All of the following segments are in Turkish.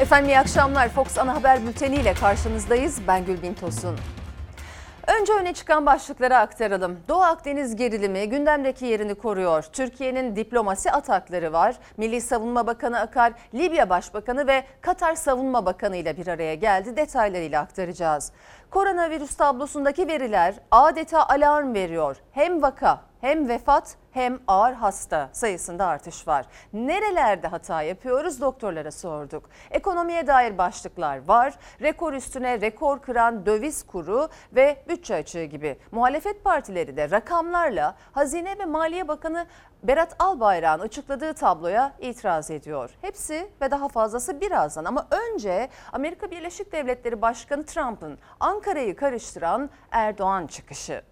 Efendim iyi akşamlar. Fox Ana Haber Bülteni ile karşınızdayız. Ben Gülbin Tosun. Önce öne çıkan başlıkları aktaralım. Doğu Akdeniz gerilimi gündemdeki yerini koruyor. Türkiye'nin diplomasi atakları var. Milli Savunma Bakanı Akar, Libya Başbakanı ve Katar Savunma Bakanı ile bir araya geldi. Detaylarıyla aktaracağız. Koronavirüs tablosundaki veriler adeta alarm veriyor. Hem vaka hem vefat hem ağır hasta sayısında artış var. Nerelerde hata yapıyoruz doktorlara sorduk. Ekonomiye dair başlıklar var. Rekor üstüne rekor kıran döviz kuru ve bütçe açığı gibi. Muhalefet partileri de rakamlarla Hazine ve Maliye Bakanı Berat Albayrak'ın açıkladığı tabloya itiraz ediyor. Hepsi ve daha fazlası birazdan ama önce Amerika Birleşik Devletleri Başkanı Trump'ın Ankara'yı karıştıran Erdoğan çıkışı.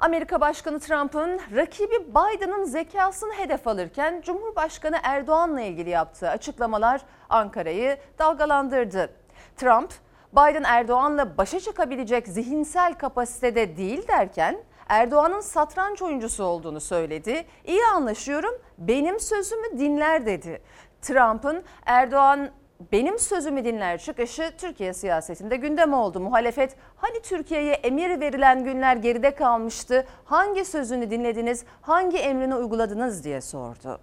Amerika Başkanı Trump'ın rakibi Biden'ın zekasını hedef alırken Cumhurbaşkanı Erdoğan'la ilgili yaptığı açıklamalar Ankara'yı dalgalandırdı. Trump, Biden Erdoğan'la başa çıkabilecek zihinsel kapasitede değil derken Erdoğan'ın satranç oyuncusu olduğunu söyledi. İyi anlaşıyorum, benim sözümü dinler dedi. Trump'ın Erdoğan benim sözümü dinler çıkışı Türkiye siyasetinde gündem oldu. Muhalefet hani Türkiye'ye emir verilen günler geride kalmıştı? Hangi sözünü dinlediniz? Hangi emrini uyguladınız diye sordu.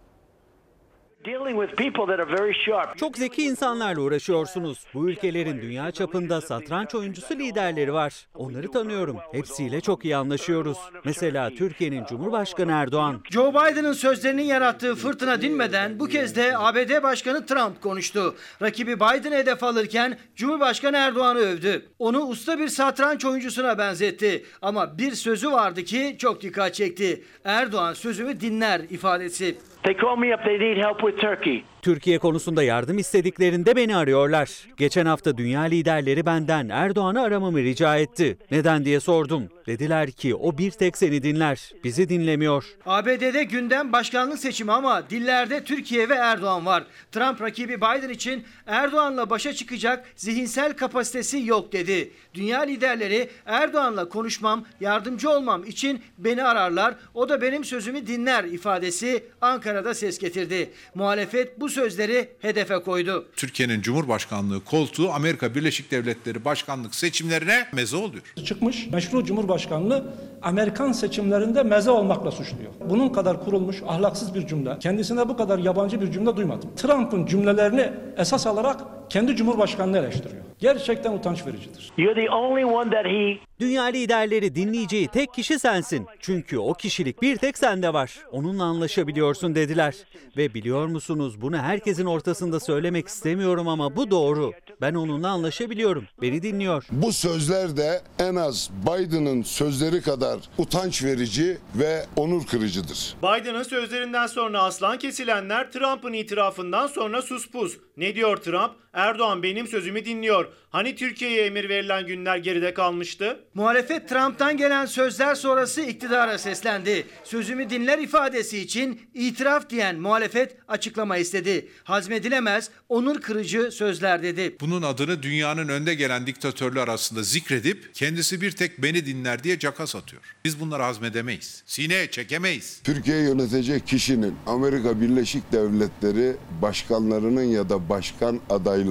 Çok zeki insanlarla uğraşıyorsunuz. Bu ülkelerin dünya çapında satranç oyuncusu liderleri var. Onları tanıyorum. Hepsiyle çok iyi anlaşıyoruz. Mesela Türkiye'nin Cumhurbaşkanı Erdoğan. Joe Biden'ın sözlerinin yarattığı fırtına dinmeden bu kez de ABD Başkanı Trump konuştu. Rakibi Biden hedef alırken Cumhurbaşkanı Erdoğan'ı övdü. Onu usta bir satranç oyuncusuna benzetti. Ama bir sözü vardı ki çok dikkat çekti. Erdoğan sözümü dinler ifadesi. They call me up. They need help with Turkey. Türkiye konusunda yardım istediklerinde beni arıyorlar. Geçen hafta dünya liderleri benden Erdoğan'ı aramamı rica etti. Neden diye sordum. Dediler ki o bir tek seni dinler. Bizi dinlemiyor. ABD'de gündem başkanlık seçimi ama dillerde Türkiye ve Erdoğan var. Trump rakibi Biden için Erdoğan'la başa çıkacak zihinsel kapasitesi yok dedi. Dünya liderleri Erdoğan'la konuşmam, yardımcı olmam için beni ararlar. O da benim sözümü dinler ifadesi Ankara'da ses getirdi. Muhalefet bu sözleri hedefe koydu. Türkiye'nin Cumhurbaşkanlığı koltuğu Amerika Birleşik Devletleri başkanlık seçimlerine meze oluyor. Çıkmış meşru Cumhurbaşkanlığı Amerikan seçimlerinde meze olmakla suçluyor. Bunun kadar kurulmuş ahlaksız bir cümle, kendisine bu kadar yabancı bir cümle duymadım. Trump'ın cümlelerini esas alarak kendi Cumhurbaşkanlığı eleştiriyor. Gerçekten utanç vericidir. You're the only one that he Dünya liderleri dinleyeceği tek kişi sensin. Çünkü o kişilik bir tek sende var. Onunla anlaşabiliyorsun dediler. Ve biliyor musunuz bunu herkesin ortasında söylemek istemiyorum ama bu doğru. Ben onunla anlaşabiliyorum. Beni dinliyor. Bu sözler de en az Biden'ın sözleri kadar utanç verici ve onur kırıcıdır. Biden'ın sözlerinden sonra aslan kesilenler Trump'ın itirafından sonra suspus. Ne diyor Trump? Erdoğan benim sözümü dinliyor. Hani Türkiye'ye emir verilen günler geride kalmıştı? Muhalefet Trump'tan gelen sözler sonrası iktidara seslendi. Sözümü dinler ifadesi için itiraf diyen muhalefet açıklama istedi. Hazmedilemez, onur kırıcı sözler dedi. Bunun adını dünyanın önde gelen diktatörler arasında zikredip kendisi bir tek beni dinler diye caka satıyor. Biz bunları hazmedemeyiz. Sineye çekemeyiz. Türkiye yönetecek kişinin Amerika Birleşik Devletleri başkanlarının ya da başkan adaylarının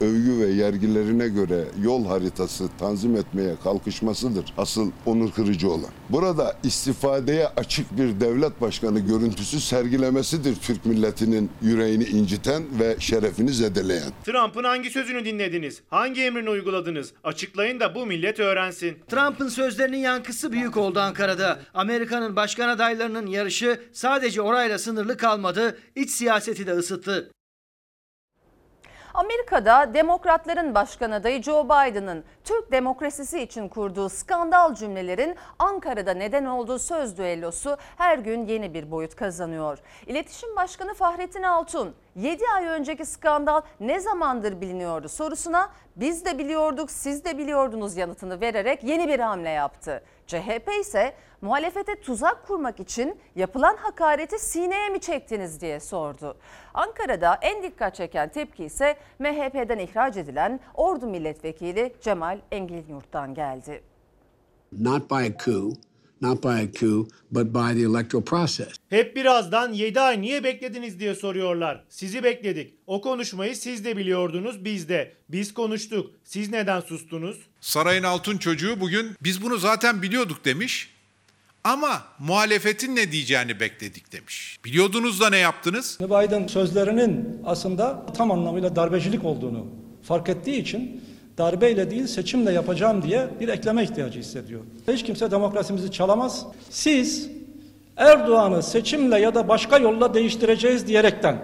övgü ve yergilerine göre yol haritası tanzim etmeye kalkışmasıdır asıl onur kırıcı olan. Burada istifadeye açık bir devlet başkanı görüntüsü sergilemesidir Türk milletinin yüreğini inciten ve şerefini zedeleyen. Trump'ın hangi sözünü dinlediniz? Hangi emrini uyguladınız? Açıklayın da bu millet öğrensin. Trump'ın sözlerinin yankısı büyük oldu Ankara'da. Amerika'nın başkan adaylarının yarışı sadece orayla sınırlı kalmadı, iç siyaseti de ısıttı. Amerika'da Demokratların başkan adayı Joe Biden'ın Türk demokrasisi için kurduğu skandal cümlelerin Ankara'da neden olduğu söz düellosu her gün yeni bir boyut kazanıyor. İletişim Başkanı Fahrettin Altun 7 ay önceki skandal ne zamandır biliniyordu sorusuna biz de biliyorduk siz de biliyordunuz yanıtını vererek yeni bir hamle yaptı. CHP ise muhalefete tuzak kurmak için yapılan hakareti sineye mi çektiniz diye sordu. Ankara'da en dikkat çeken tepki ise MHP'den ihraç edilen Ordu Milletvekili Cemal Engilyurt'tan geldi. not by a coup, not by a coup, but by the electoral process. Hep birazdan 7 ay niye beklediniz diye soruyorlar. Sizi bekledik. O konuşmayı siz de biliyordunuz biz de. Biz konuştuk. Siz neden sustunuz? Sarayın altın çocuğu bugün biz bunu zaten biliyorduk demiş. Ama muhalefetin ne diyeceğini bekledik demiş. Biliyordunuz da ne yaptınız? Biden sözlerinin aslında tam anlamıyla darbecilik olduğunu fark ettiği için darbeyle değil seçimle yapacağım diye bir ekleme ihtiyacı hissediyor. Hiç kimse demokrasimizi çalamaz. Siz Erdoğan'ı seçimle ya da başka yolla değiştireceğiz diyerekten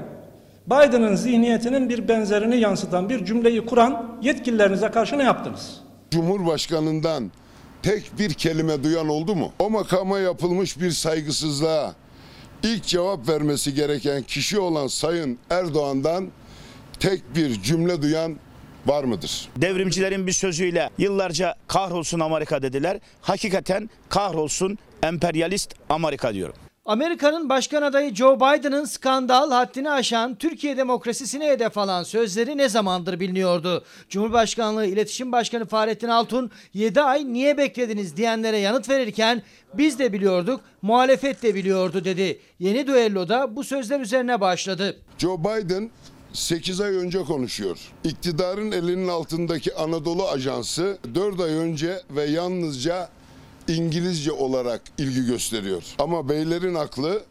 Biden'ın zihniyetinin bir benzerini yansıtan bir cümleyi kuran yetkililerinize karşı ne yaptınız? Cumhurbaşkanından tek bir kelime duyan oldu mu? O makama yapılmış bir saygısızlığa ilk cevap vermesi gereken kişi olan Sayın Erdoğan'dan tek bir cümle duyan var mıdır? Devrimcilerin bir sözüyle yıllarca kahrolsun Amerika dediler. Hakikaten kahrolsun emperyalist Amerika diyorum. Amerika'nın başkan adayı Joe Biden'ın skandal haddini aşan Türkiye demokrasisine hedef alan sözleri ne zamandır biliniyordu. Cumhurbaşkanlığı İletişim Başkanı Fahrettin Altun 7 ay niye beklediniz diyenlere yanıt verirken biz de biliyorduk muhalefet de biliyordu dedi. Yeni düelloda bu sözler üzerine başladı. Joe Biden 8 ay önce konuşuyor. İktidarın elinin altındaki Anadolu Ajansı 4 ay önce ve yalnızca İngilizce olarak ilgi gösteriyor. Ama beylerin aklı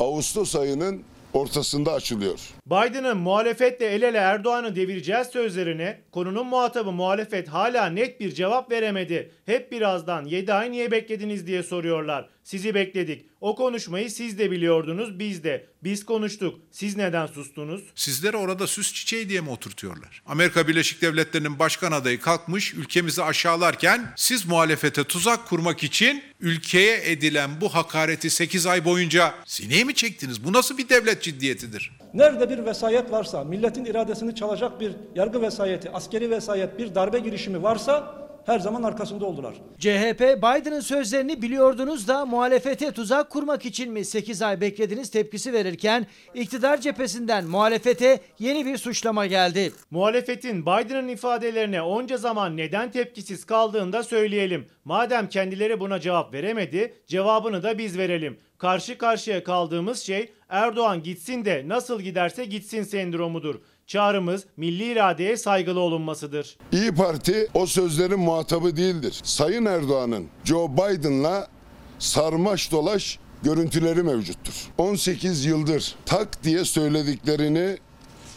Ağustos ayının ortasında açılıyor. Biden'ın muhalefetle el ele Erdoğan'ı devireceğiz sözlerine konunun muhatabı muhalefet hala net bir cevap veremedi. Hep birazdan 7 ay niye beklediniz diye soruyorlar. Sizi bekledik. O konuşmayı siz de biliyordunuz biz de. Biz konuştuk. Siz neden sustunuz? Sizleri orada süs çiçeği diye mi oturtuyorlar? Amerika Birleşik Devletleri'nin başkan adayı kalkmış ülkemizi aşağılarken siz muhalefete tuzak kurmak için ülkeye edilen bu hakareti 8 ay boyunca sineye mi çektiniz? Bu nasıl bir devlet ciddiyetidir? Nerede bir vesayet varsa, milletin iradesini çalacak bir yargı vesayeti, askeri vesayet, bir darbe girişimi varsa her zaman arkasında oldular. CHP Biden'ın sözlerini biliyordunuz da muhalefete tuzak kurmak için mi 8 ay beklediniz tepkisi verirken iktidar cephesinden muhalefete yeni bir suçlama geldi. Muhalefetin Biden'ın ifadelerine onca zaman neden tepkisiz kaldığını da söyleyelim. Madem kendileri buna cevap veremedi, cevabını da biz verelim. Karşı karşıya kaldığımız şey Erdoğan gitsin de nasıl giderse gitsin sendromudur. Çağrımız milli iradeye saygılı olunmasıdır. İyi Parti o sözlerin muhatabı değildir. Sayın Erdoğan'ın Joe Biden'la sarmaş dolaş görüntüleri mevcuttur. 18 yıldır tak diye söylediklerini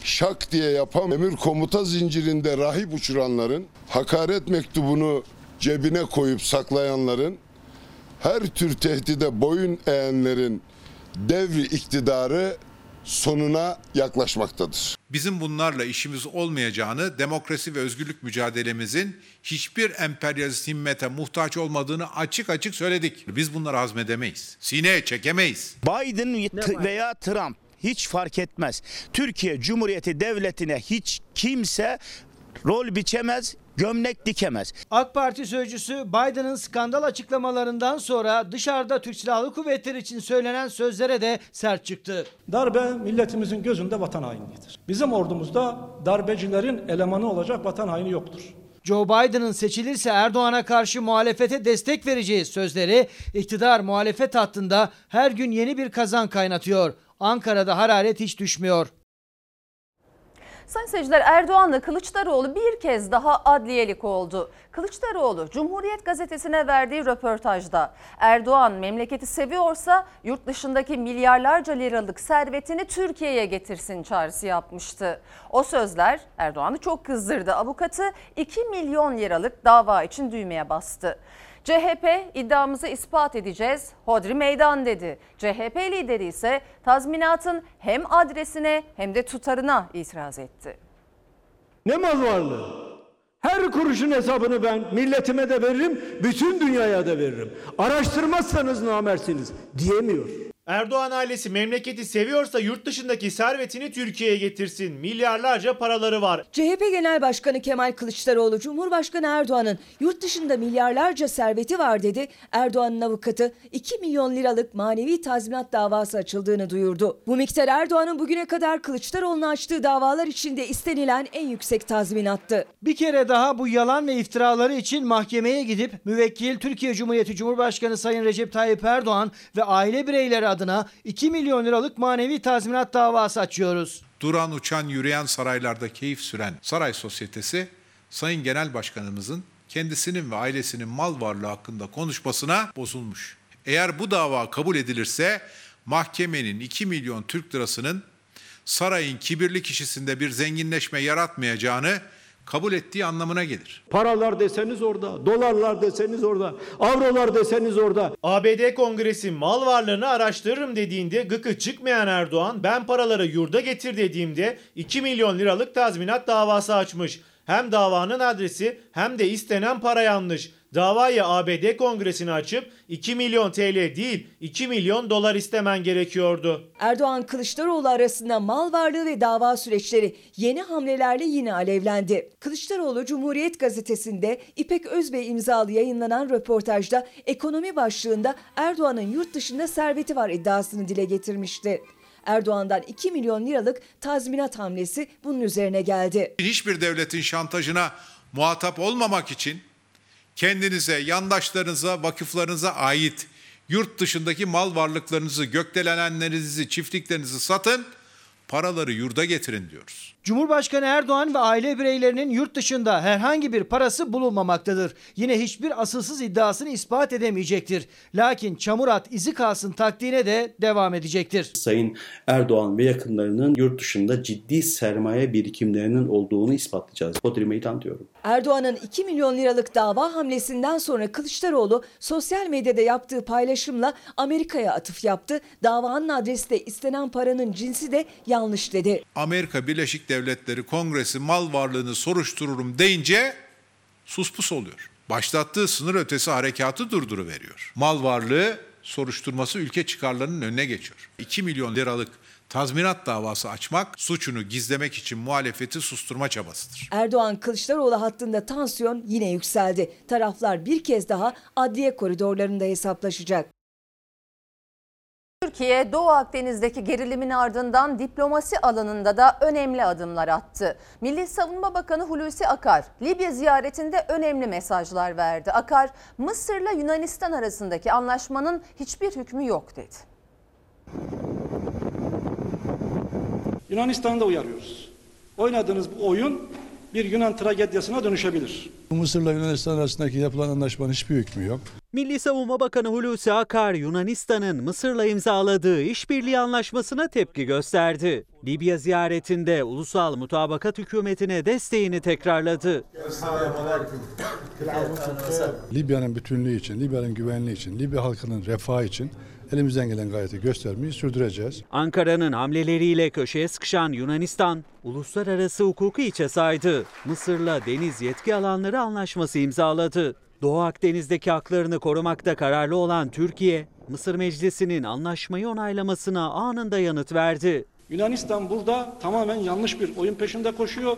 şak diye yapan emir komuta zincirinde rahip uçuranların, hakaret mektubunu cebine koyup saklayanların, her tür tehdide boyun eğenlerin devri iktidarı sonuna yaklaşmaktadır. Bizim bunlarla işimiz olmayacağını, demokrasi ve özgürlük mücadelemizin hiçbir emperyalist himmete muhtaç olmadığını açık açık söyledik. Biz bunları hazmedemeyiz. Sineye çekemeyiz. Biden veya Trump hiç fark etmez. Türkiye Cumhuriyeti Devleti'ne hiç kimse rol biçemez, gömlek dikemez. AK Parti sözcüsü Biden'ın skandal açıklamalarından sonra dışarıda Türk Silahlı Kuvvetleri için söylenen sözlere de sert çıktı. Darbe milletimizin gözünde vatan hainliğidir. Bizim ordumuzda darbecilerin elemanı olacak vatan haini yoktur. Joe Biden'ın seçilirse Erdoğan'a karşı muhalefete destek vereceği sözleri iktidar muhalefet hattında her gün yeni bir kazan kaynatıyor. Ankara'da hararet hiç düşmüyor. Sayın seyirciler Erdoğan'la Kılıçdaroğlu bir kez daha adliyelik oldu. Kılıçdaroğlu Cumhuriyet Gazetesi'ne verdiği röportajda Erdoğan memleketi seviyorsa yurt dışındaki milyarlarca liralık servetini Türkiye'ye getirsin çağrısı yapmıştı. O sözler Erdoğan'ı çok kızdırdı. Avukatı 2 milyon liralık dava için düğmeye bastı. CHP iddiamızı ispat edeceğiz, hodri meydan dedi. CHP lideri ise tazminatın hem adresine hem de tutarına itiraz etti. Ne mal varlığı? Her kuruşun hesabını ben milletime de veririm, bütün dünyaya da veririm. Araştırmazsanız namersiniz diyemiyor. Erdoğan ailesi memleketi seviyorsa yurt dışındaki servetini Türkiye'ye getirsin. Milyarlarca paraları var. CHP Genel Başkanı Kemal Kılıçdaroğlu, Cumhurbaşkanı Erdoğan'ın yurt dışında milyarlarca serveti var dedi. Erdoğan'ın avukatı 2 milyon liralık manevi tazminat davası açıldığını duyurdu. Bu miktar Erdoğan'ın bugüne kadar Kılıçdaroğlu'na açtığı davalar içinde istenilen en yüksek tazminattı. Bir kere daha bu yalan ve iftiraları için mahkemeye gidip müvekkil Türkiye Cumhuriyeti Cumhurbaşkanı Sayın Recep Tayyip Erdoğan ve aile bireyleri adına 2 milyon liralık manevi tazminat davası açıyoruz. Duran uçan yürüyen saraylarda keyif süren saray sosyetesi Sayın Genel Başkanımızın kendisinin ve ailesinin mal varlığı hakkında konuşmasına bozulmuş. Eğer bu dava kabul edilirse mahkemenin 2 milyon Türk lirasının sarayın kibirli kişisinde bir zenginleşme yaratmayacağını kabul ettiği anlamına gelir. Paralar deseniz orada, dolarlar deseniz orada, avrolar deseniz orada. ABD Kongresi mal varlığını araştırırım dediğinde gıkı çıkmayan Erdoğan ben paraları yurda getir dediğimde 2 milyon liralık tazminat davası açmış. Hem davanın adresi hem de istenen para yanlış. Davayı ABD Kongresi'ne açıp 2 milyon TL değil 2 milyon dolar istemen gerekiyordu. Erdoğan Kılıçdaroğlu arasında mal varlığı ve dava süreçleri yeni hamlelerle yine alevlendi. Kılıçdaroğlu Cumhuriyet Gazetesi'nde İpek Özbey imzalı yayınlanan röportajda ekonomi başlığında Erdoğan'ın yurt dışında serveti var iddiasını dile getirmişti. Erdoğan'dan 2 milyon liralık tazminat hamlesi bunun üzerine geldi. Hiçbir devletin şantajına muhatap olmamak için kendinize, yandaşlarınıza, vakıflarınıza ait yurt dışındaki mal varlıklarınızı, gökdelenlerinizi, çiftliklerinizi satın, paraları yurda getirin diyoruz. Cumhurbaşkanı Erdoğan ve aile bireylerinin yurt dışında herhangi bir parası bulunmamaktadır. Yine hiçbir asılsız iddiasını ispat edemeyecektir. Lakin çamur at izi kalsın taktiğine de devam edecektir. Sayın Erdoğan ve yakınlarının yurt dışında ciddi sermaye birikimlerinin olduğunu ispatlayacağız. Hodri meydan diyorum. Erdoğan'ın 2 milyon liralık dava hamlesinden sonra Kılıçdaroğlu sosyal medyada yaptığı paylaşımla Amerika'ya atıf yaptı. Davanın adresi de istenen paranın cinsi de yanlış dedi. Amerika Birleşik Devletleri Kongresi mal varlığını soruştururum deyince suspus oluyor. Başlattığı sınır ötesi harekatı durduruveriyor. Mal varlığı soruşturması ülke çıkarlarının önüne geçiyor. 2 milyon liralık tazminat davası açmak suçunu gizlemek için muhalefeti susturma çabasıdır. Erdoğan Kılıçdaroğlu hattında tansiyon yine yükseldi. Taraflar bir kez daha adliye koridorlarında hesaplaşacak. Türkiye, Doğu Akdeniz'deki gerilimin ardından diplomasi alanında da önemli adımlar attı. Milli Savunma Bakanı Hulusi Akar, Libya ziyaretinde önemli mesajlar verdi. Akar, Mısır'la Yunanistan arasındaki anlaşmanın hiçbir hükmü yok dedi. Yunanistan'ı da uyarıyoruz. Oynadığınız bu oyun bir Yunan tragedyasına dönüşebilir. Mısır'la Yunanistan arasındaki yapılan anlaşmanın hiçbir hükmü yok. Milli Savunma Bakanı Hulusi Akar, Yunanistan'ın Mısır'la imzaladığı işbirliği anlaşmasına tepki gösterdi. Libya ziyaretinde ulusal mutabakat hükümetine desteğini tekrarladı. Libya'nın bütünlüğü için, Libya'nın güvenliği için, Libya halkının refahı için elimizden gelen gayreti göstermeyi sürdüreceğiz. Ankara'nın hamleleriyle köşeye sıkışan Yunanistan, uluslararası hukuku içe saydı. Mısır'la deniz yetki alanları anlaşması imzaladı. Doğu Akdeniz'deki haklarını korumakta kararlı olan Türkiye, Mısır Meclisi'nin anlaşmayı onaylamasına anında yanıt verdi. Yunanistan burada tamamen yanlış bir oyun peşinde koşuyor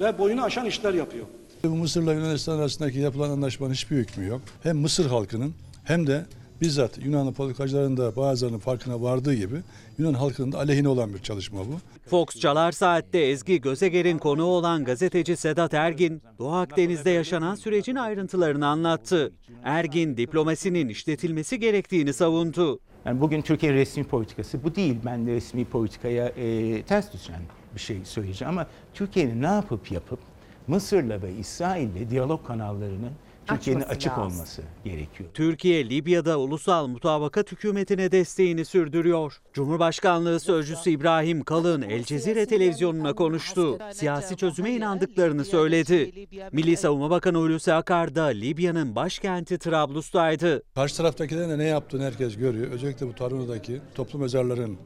ve boyunu aşan işler yapıyor. Mısır'la Yunanistan arasındaki yapılan anlaşmanın hiçbir hükmü yok. Hem Mısır halkının hem de bizzat Yunanlı politikacıların da bazılarının farkına vardığı gibi Yunan halkının da aleyhine olan bir çalışma bu. Fox Çalar Saat'te Ezgi Gözeger'in konuğu olan gazeteci Sedat Ergin, Doğu Akdeniz'de yaşanan sürecin ayrıntılarını anlattı. Ergin, diplomasinin işletilmesi gerektiğini savundu. Yani bugün Türkiye resmi politikası bu değil. Ben de resmi politikaya e, ters düşen bir şey söyleyeceğim ama Türkiye'nin ne yapıp yapıp Mısır'la ve İsrail'le diyalog kanallarının Türkiye'nin Açması açık lazım. olması gerekiyor. Türkiye, Libya'da ulusal mutabakat hükümetine desteğini sürdürüyor. Cumhurbaşkanlığı Sözcüsü İbrahim Kalın, El Cezire televizyonuna konuştu. Siyasi çözüme inandıklarını söyledi. Milli Savunma Bakanı Hulusi Akar da Libya'nın başkenti Trablus'taydı. Karşı taraftakilerin de ne yaptığını herkes görüyor. Özellikle bu Taruna'daki toplu mezarların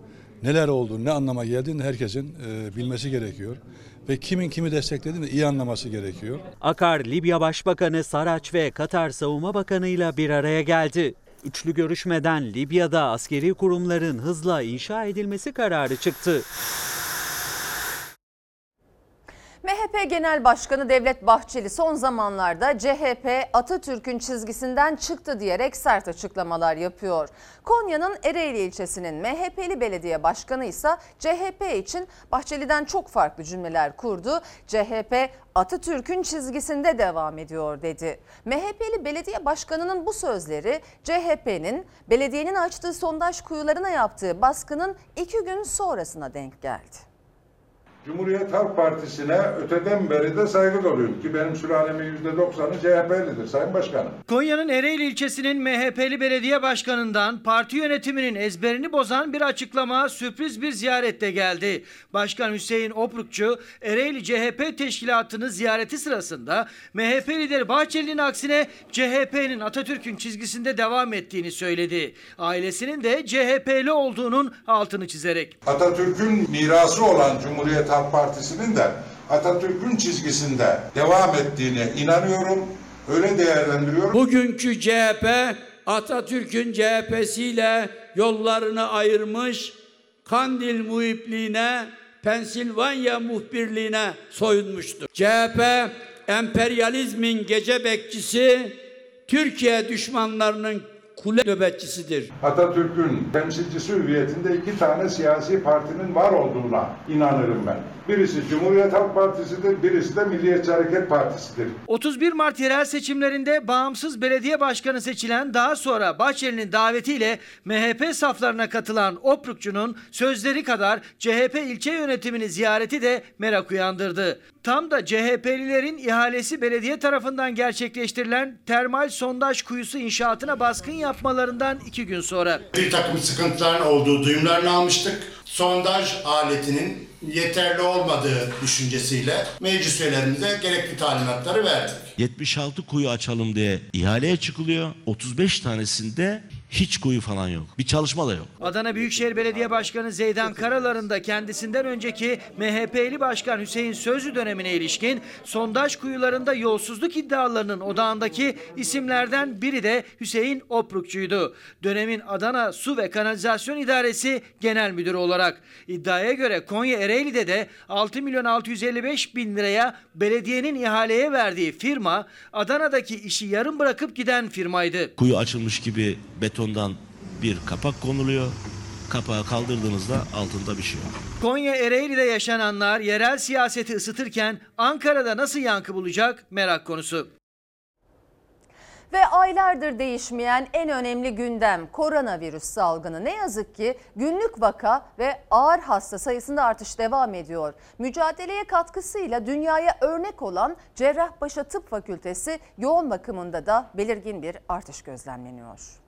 neler olduğunu, ne anlama geldiğini herkesin e, bilmesi gerekiyor. Ve kimin kimi desteklediğini de iyi anlaması gerekiyor. Akar, Libya Başbakanı Saraç ve Katar Savunma Bakanı ile bir araya geldi. Üçlü görüşmeden Libya'da askeri kurumların hızla inşa edilmesi kararı çıktı. MHP Genel Başkanı Devlet Bahçeli son zamanlarda CHP Atatürk'ün çizgisinden çıktı diyerek sert açıklamalar yapıyor. Konya'nın Ereğli ilçesinin MHP'li belediye başkanı ise CHP için Bahçeli'den çok farklı cümleler kurdu. CHP Atatürk'ün çizgisinde devam ediyor dedi. MHP'li belediye başkanının bu sözleri CHP'nin belediyenin açtığı sondaj kuyularına yaptığı baskının iki gün sonrasına denk geldi. Cumhuriyet Halk Partisi'ne öteden beri de saygı duyuyorum ki benim sülalemin %90'ı CHP'lidir Sayın Başkanım. Konya'nın Ereğli ilçesinin MHP'li belediye başkanından parti yönetiminin ezberini bozan bir açıklama sürpriz bir ziyarette geldi. Başkan Hüseyin Oprukçu Ereğli CHP teşkilatını ziyareti sırasında MHP lideri Bahçeli'nin aksine CHP'nin Atatürk'ün çizgisinde devam ettiğini söyledi. Ailesinin de CHP'li olduğunun altını çizerek. Atatürk'ün mirası olan Cumhuriyet Halk Partisi'nin de Atatürk'ün çizgisinde devam ettiğine inanıyorum. Öyle değerlendiriyorum. Bugünkü CHP Atatürk'ün CHP'siyle yollarını ayırmış, Kandil muhipliğine, Pensilvanya muhbirliğine soyunmuştur. CHP emperyalizmin gece bekçisi, Türkiye düşmanlarının kule nöbetçisidir. Atatürk'ün temsilcisi hüviyetinde iki tane siyasi partinin var olduğuna inanırım ben. Birisi Cumhuriyet Halk Partisi'dir, birisi de Milliyetçi Hareket Partisi'dir. 31 Mart yerel seçimlerinde bağımsız belediye başkanı seçilen daha sonra Bahçeli'nin davetiyle MHP saflarına katılan Oprukçu'nun sözleri kadar CHP ilçe yönetimini ziyareti de merak uyandırdı. Tam da CHP'lilerin ihalesi belediye tarafından gerçekleştirilen termal sondaj kuyusu inşaatına baskın yapmalarından iki gün sonra. Bir takım sıkıntıların olduğu duyumlarını almıştık. Sondaj aletinin yeterli olmadığı düşüncesiyle meclis üyelerimize gerekli talimatları verdik. 76 kuyu açalım diye ihaleye çıkılıyor. 35 tanesinde hiç kuyu falan yok. Bir çalışma da yok. Adana Büyükşehir Belediye Başkanı Zeydan Karalar'ın da kendisinden önceki MHP'li Başkan Hüseyin Sözlü dönemine ilişkin sondaj kuyularında yolsuzluk iddialarının odağındaki isimlerden biri de Hüseyin Oprukçu'ydu. Dönemin Adana Su ve Kanalizasyon İdaresi Genel Müdürü olarak. iddiaya göre Konya Ereğli'de de 6 milyon 655 bin liraya belediyenin ihaleye verdiği firma Adana'daki işi yarım bırakıp giden firmaydı. Kuyu açılmış gibi betondan bir kapak konuluyor. Kapağı kaldırdığınızda altında bir şey yok. Konya Ereğli'de yaşananlar yerel siyaseti ısıtırken Ankara'da nasıl yankı bulacak merak konusu. Ve aylardır değişmeyen en önemli gündem koronavirüs salgını. Ne yazık ki günlük vaka ve ağır hasta sayısında artış devam ediyor. Mücadeleye katkısıyla dünyaya örnek olan Cerrahpaşa Tıp Fakültesi yoğun bakımında da belirgin bir artış gözlemleniyor.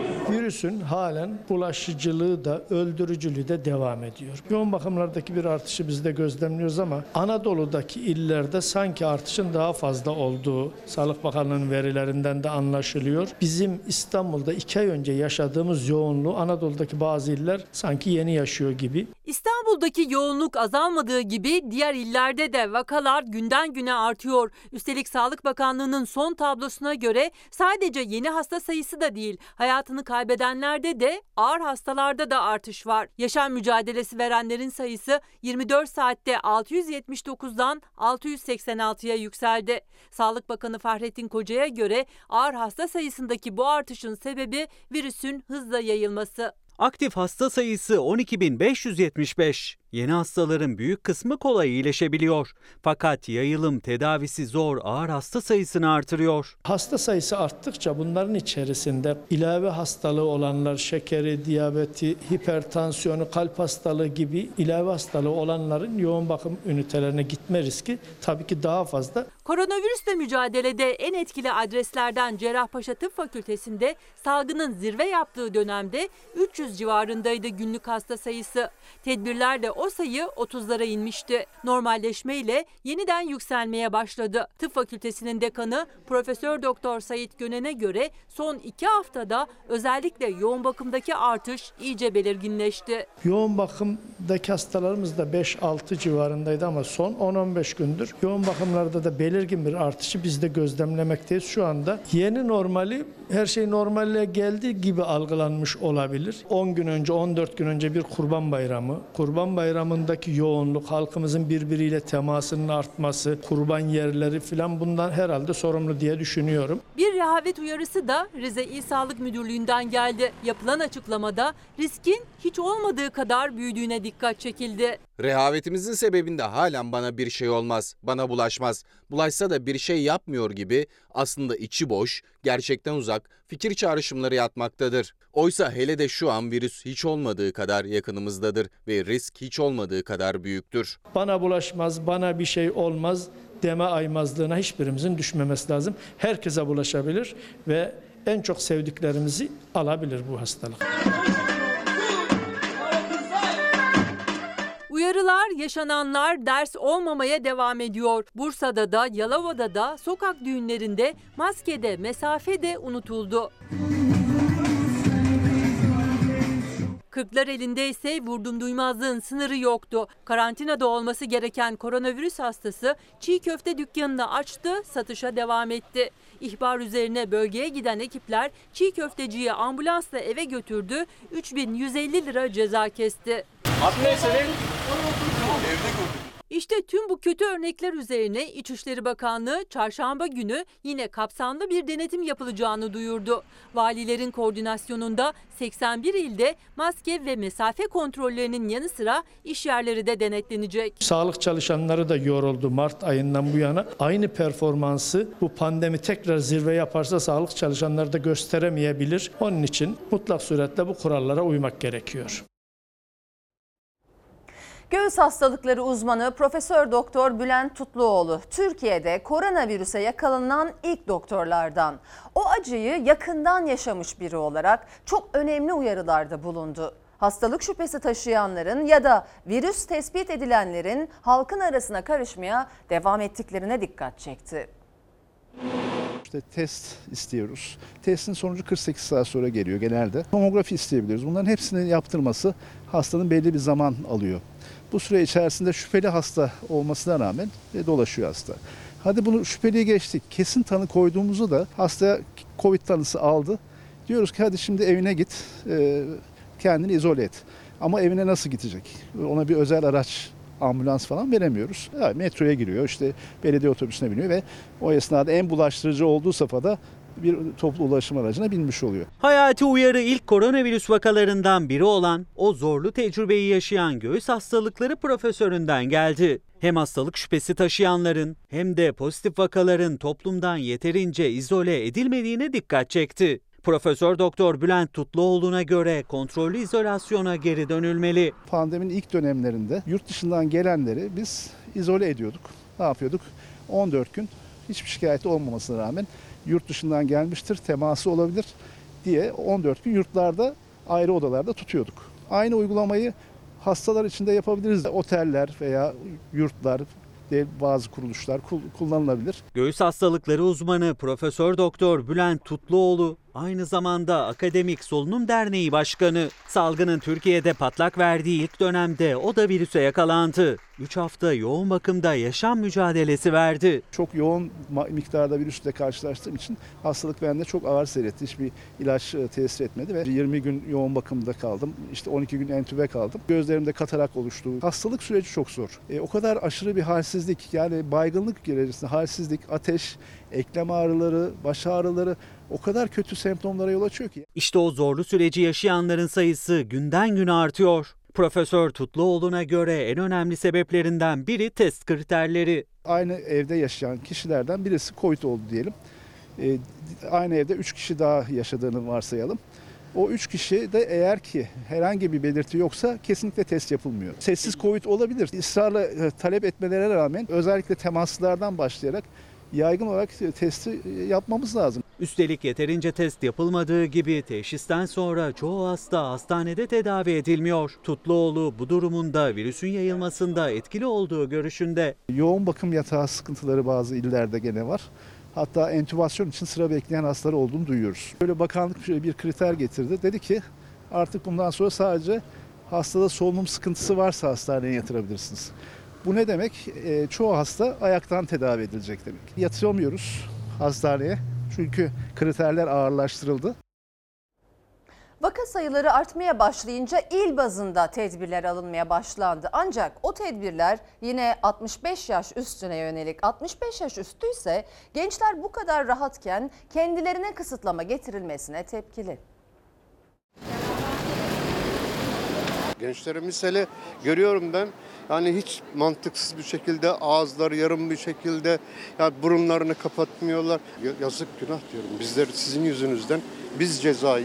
Virüsün halen bulaşıcılığı da öldürücülüğü de devam ediyor. Yoğun bakımlardaki bir artışı biz de gözlemliyoruz ama Anadolu'daki illerde sanki artışın daha fazla olduğu Sağlık Bakanlığı'nın verilerinden de anlaşılıyor. Bizim İstanbul'da iki ay önce yaşadığımız yoğunluğu Anadolu'daki bazı iller sanki yeni yaşıyor gibi. İstanbul'daki yoğunluk azalmadığı gibi diğer illerde de vakalar günden güne artıyor. Üstelik Sağlık Bakanlığı'nın son tablosuna göre sadece yeni hasta sayısı da değil, hayatını kaybedenlerde de ağır hastalarda da artış var. Yaşam mücadelesi verenlerin sayısı 24 saatte 679'dan 686'ya yükseldi. Sağlık Bakanı Fahrettin Koca'ya göre ağır hasta sayısındaki bu artışın sebebi virüsün hızla yayılması. Aktif hasta sayısı 12.575. Yeni hastaların büyük kısmı kolay iyileşebiliyor. Fakat yayılım tedavisi zor ağır hasta sayısını artırıyor. Hasta sayısı arttıkça bunların içerisinde ilave hastalığı olanlar, şekeri, diyabeti, hipertansiyonu, kalp hastalığı gibi ilave hastalığı olanların yoğun bakım ünitelerine gitme riski tabii ki daha fazla. Koronavirüsle mücadelede en etkili adreslerden Cerrahpaşa Tıp Fakültesi'nde salgının zirve yaptığı dönemde 300 civarındaydı günlük hasta sayısı. Tedbirlerle o sayı 30'lara inmişti. Normalleşmeyle yeniden yükselmeye başladı. Tıp Fakültesinin dekanı Profesör Doktor Sait Gönen'e göre son iki haftada özellikle yoğun bakımdaki artış iyice belirginleşti. Yoğun bakımdaki hastalarımız da 5-6 civarındaydı ama son 10-15 gündür yoğun bakımlarda da belirgin bir artışı biz de gözlemlemekteyiz. Şu anda yeni normali her şey normalle geldi gibi algılanmış olabilir. 10 gün önce 14 gün önce bir kurban bayramı, kurban bayramındaki yoğunluk, halkımızın birbiriyle temasının artması, kurban yerleri filan bundan herhalde sorumlu diye düşünüyorum. Bir rehavet uyarısı da Rize İl Sağlık Müdürlüğü'nden geldi. Yapılan açıklamada riskin hiç olmadığı kadar büyüdüğüne dikkat çekildi. Rehavetimizin sebebinde halen bana bir şey olmaz, bana bulaşmaz. Bulaşsa da bir şey yapmıyor gibi aslında içi boş, gerçekten uzak, fikir çağrışımları yatmaktadır. Oysa hele de şu an virüs hiç olmadığı kadar yakınımızdadır ve risk hiç olmadığı kadar büyüktür. Bana bulaşmaz, bana bir şey olmaz deme aymazlığına hiçbirimizin düşmemesi lazım. Herkese bulaşabilir ve en çok sevdiklerimizi alabilir bu hastalık. Uyarılar, yaşananlar ders olmamaya devam ediyor. Bursa'da da, Yalova'da da, sokak düğünlerinde maskede, mesafe de unutuldu. Kırklar elinde ise vurdum duymazlığın sınırı yoktu. Karantinada olması gereken koronavirüs hastası çiğ köfte dükkanını açtı, satışa devam etti. İhbar üzerine bölgeye giden ekipler çiğ köfteciyi ambulansla eve götürdü, 3150 lira ceza kesti. İşte tüm bu kötü örnekler üzerine İçişleri Bakanlığı çarşamba günü yine kapsamlı bir denetim yapılacağını duyurdu. Valilerin koordinasyonunda 81 ilde maske ve mesafe kontrollerinin yanı sıra iş yerleri de denetlenecek. Sağlık çalışanları da yoruldu Mart ayından bu yana. Aynı performansı bu pandemi tekrar zirve yaparsa sağlık çalışanları da gösteremeyebilir. Onun için mutlak suretle bu kurallara uymak gerekiyor. Göğüs hastalıkları uzmanı Profesör Doktor Bülent Tutluoğlu Türkiye'de koronavirüse yakalanan ilk doktorlardan. O acıyı yakından yaşamış biri olarak çok önemli uyarılarda bulundu. Hastalık şüphesi taşıyanların ya da virüs tespit edilenlerin halkın arasına karışmaya devam ettiklerine dikkat çekti. İşte test istiyoruz. Testin sonucu 48 saat sonra geliyor genelde. Tomografi isteyebiliriz. Bunların hepsini yaptırması hastanın belli bir zaman alıyor. Bu süre içerisinde şüpheli hasta olmasına rağmen e, dolaşıyor hasta. Hadi bunu şüpheliye geçtik. Kesin tanı koyduğumuzda da hastaya Covid tanısı aldı. Diyoruz ki hadi şimdi evine git, e, kendini izole et. Ama evine nasıl gidecek? Ona bir özel araç ambulans falan veremiyoruz. Yani metroya giriyor, işte belediye otobüsüne biniyor ve o esnada en bulaştırıcı olduğu safhada bir toplu ulaşım aracına binmiş oluyor. Hayati uyarı ilk koronavirüs vakalarından biri olan o zorlu tecrübeyi yaşayan göğüs hastalıkları profesöründen geldi. Hem hastalık şüphesi taşıyanların hem de pozitif vakaların toplumdan yeterince izole edilmediğine dikkat çekti. Profesör Doktor Bülent Tutluoğlu'na göre kontrollü izolasyona geri dönülmeli. Pandeminin ilk dönemlerinde yurt dışından gelenleri biz izole ediyorduk. Ne yapıyorduk? 14 gün hiçbir şikayeti olmamasına rağmen yurt dışından gelmiştir, teması olabilir diye 14 gün yurtlarda ayrı odalarda tutuyorduk. Aynı uygulamayı hastalar için de yapabiliriz. Oteller veya yurtlar, bazı kuruluşlar kullanılabilir. Göğüs hastalıkları uzmanı Profesör Doktor Bülent Tutluoğlu aynı zamanda Akademik Solunum Derneği Başkanı. Salgının Türkiye'de patlak verdiği ilk dönemde o da virüse yakalandı. 3 hafta yoğun bakımda yaşam mücadelesi verdi. Çok yoğun miktarda virüsle karşılaştığım için hastalık bende çok ağır seyretti. Hiçbir ilaç tesir etmedi ve 20 gün yoğun bakımda kaldım. İşte 12 gün entübe kaldım. Gözlerimde katarak oluştu. Hastalık süreci çok zor. E, o kadar aşırı bir halsizlik yani baygınlık derecesinde halsizlik, ateş, eklem ağrıları, baş ağrıları o kadar kötü semptomlara yol açıyor ki. İşte o zorlu süreci yaşayanların sayısı günden güne artıyor. Profesör Tutluoğlu'na göre en önemli sebeplerinden biri test kriterleri. Aynı evde yaşayan kişilerden birisi COVID oldu diyelim. Ee, aynı evde 3 kişi daha yaşadığını varsayalım. O 3 kişi de eğer ki herhangi bir belirti yoksa kesinlikle test yapılmıyor. Sessiz COVID olabilir. Israrla talep etmelerine rağmen özellikle temaslardan başlayarak yaygın olarak testi yapmamız lazım. Üstelik yeterince test yapılmadığı gibi teşhisten sonra çoğu hasta hastanede tedavi edilmiyor. Tutluoğlu bu durumunda virüsün yayılmasında etkili olduğu görüşünde. Yoğun bakım yatağı sıkıntıları bazı illerde gene var. Hatta entübasyon için sıra bekleyen hastalar olduğunu duyuyoruz. Böyle bakanlık bir kriter getirdi. Dedi ki artık bundan sonra sadece hastada solunum sıkıntısı varsa hastaneye yatırabilirsiniz. Bu ne demek? E, çoğu hasta ayaktan tedavi edilecek demek. Yatıramıyoruz hastaneye çünkü kriterler ağırlaştırıldı. Vaka sayıları artmaya başlayınca il bazında tedbirler alınmaya başlandı. Ancak o tedbirler yine 65 yaş üstüne yönelik. 65 yaş üstü ise gençler bu kadar rahatken kendilerine kısıtlama getirilmesine tepkili. Gençlerimiz hele görüyorum ben yani hiç mantıksız bir şekilde ağızları yarım bir şekilde ya burunlarını kapatmıyorlar. Ya- Yazık günah diyorum. Bizler sizin yüzünüzden biz ceza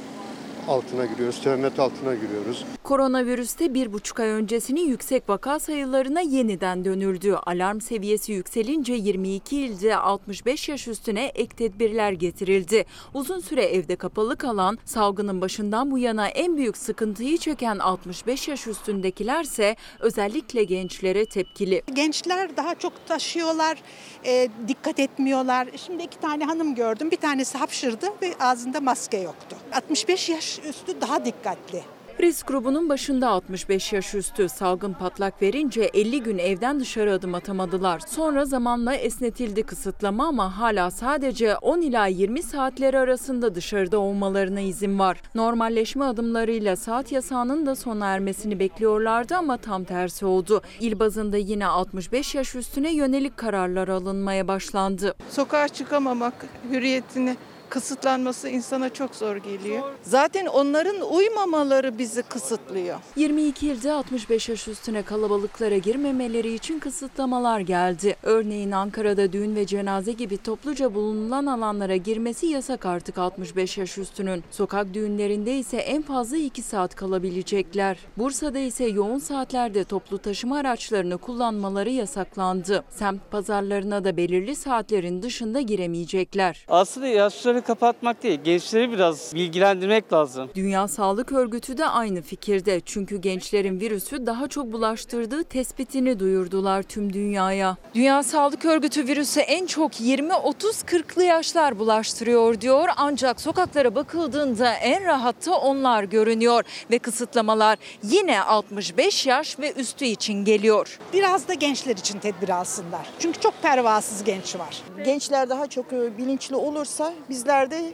altına giriyoruz, teminat altına giriyoruz. Koronavirüste bir buçuk ay öncesinin yüksek vaka sayılarına yeniden dönüldü. Alarm seviyesi yükselince 22 ilde 65 yaş üstüne ek tedbirler getirildi. Uzun süre evde kapalı kalan, salgının başından bu yana en büyük sıkıntıyı çeken 65 yaş üstündekilerse özellikle gençlere tepkili. Gençler daha çok taşıyorlar, e, dikkat etmiyorlar. Şimdi iki tane hanım gördüm. Bir tanesi hapşırdı ve ağzında maske yoktu. 65 yaş üstü daha dikkatli. Risk grubunun başında 65 yaş üstü salgın patlak verince 50 gün evden dışarı adım atamadılar. Sonra zamanla esnetildi kısıtlama ama hala sadece 10 ila 20 saatleri arasında dışarıda olmalarına izin var. Normalleşme adımlarıyla saat yasağının da sona ermesini bekliyorlardı ama tam tersi oldu. İl bazında yine 65 yaş üstüne yönelik kararlar alınmaya başlandı. Sokağa çıkamamak, hürriyetini kısıtlanması insana çok zor geliyor. Zaten onların uymamaları bizi kısıtlıyor. 22 ilde 65 yaş üstüne kalabalıklara girmemeleri için kısıtlamalar geldi. Örneğin Ankara'da düğün ve cenaze gibi topluca bulunulan alanlara girmesi yasak artık 65 yaş üstünün. Sokak düğünlerinde ise en fazla 2 saat kalabilecekler. Bursa'da ise yoğun saatlerde toplu taşıma araçlarını kullanmaları yasaklandı. Semt pazarlarına da belirli saatlerin dışında giremeyecekler. Aslında yaşlıları kapatmak değil, gençleri biraz bilgilendirmek lazım. Dünya Sağlık Örgütü de aynı fikirde. Çünkü gençlerin virüsü daha çok bulaştırdığı tespitini duyurdular tüm dünyaya. Dünya Sağlık Örgütü virüsü en çok 20-30-40'lı yaşlar bulaştırıyor diyor. Ancak sokaklara bakıldığında en rahatta onlar görünüyor ve kısıtlamalar yine 65 yaş ve üstü için geliyor. Biraz da gençler için tedbir alsınlar. Çünkü çok pervasız genç var. Gençler daha çok e, bilinçli olursa bizler de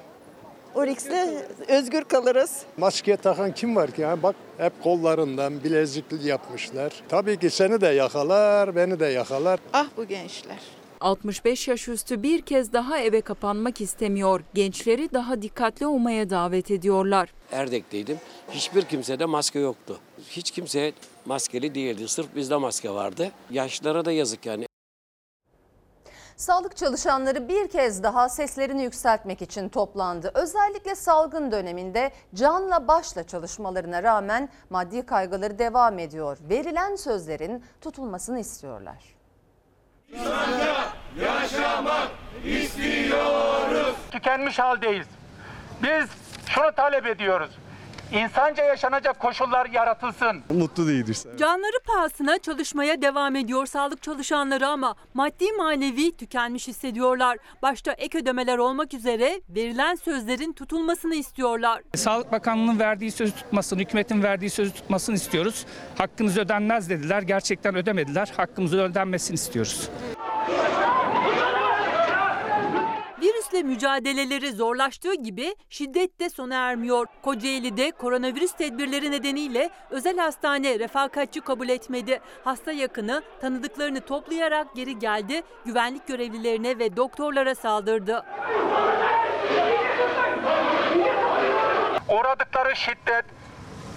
Orix'le özgür kalırız. Maske takan kim var ki? ya? Bak hep kollarından bilezikli yapmışlar. Tabii ki seni de yakalar, beni de yakalar. Ah bu gençler. 65 yaş üstü bir kez daha eve kapanmak istemiyor. Gençleri daha dikkatli olmaya davet ediyorlar. Erdek'teydim. Hiçbir kimsede maske yoktu. Hiç kimse maskeli değildi. Sırf bizde maske vardı. Yaşlılara da yazık yani. Sağlık çalışanları bir kez daha seslerini yükseltmek için toplandı. Özellikle salgın döneminde canla başla çalışmalarına rağmen maddi kaygıları devam ediyor. Verilen sözlerin tutulmasını istiyorlar. Yaşamak istiyoruz. Tükenmiş haldeyiz. Biz şunu talep ediyoruz. İnsanca yaşanacak koşullar yaratılsın. Mutlu değiliz. Canları pahasına çalışmaya devam ediyor sağlık çalışanları ama maddi manevi tükenmiş hissediyorlar. Başta ek ödemeler olmak üzere verilen sözlerin tutulmasını istiyorlar. Sağlık Bakanlığı'nın verdiği sözü tutmasını, hükümetin verdiği sözü tutmasını istiyoruz. Hakkınız ödenmez dediler. Gerçekten ödemediler. Hakkımızın ödenmesini istiyoruz. Virüsle mücadeleleri zorlaştığı gibi şiddet de sona ermiyor. Kocaeli'de koronavirüs tedbirleri nedeniyle özel hastane refakatçi kabul etmedi. Hasta yakını tanıdıklarını toplayarak geri geldi, güvenlik görevlilerine ve doktorlara saldırdı. Uğradıkları şiddet,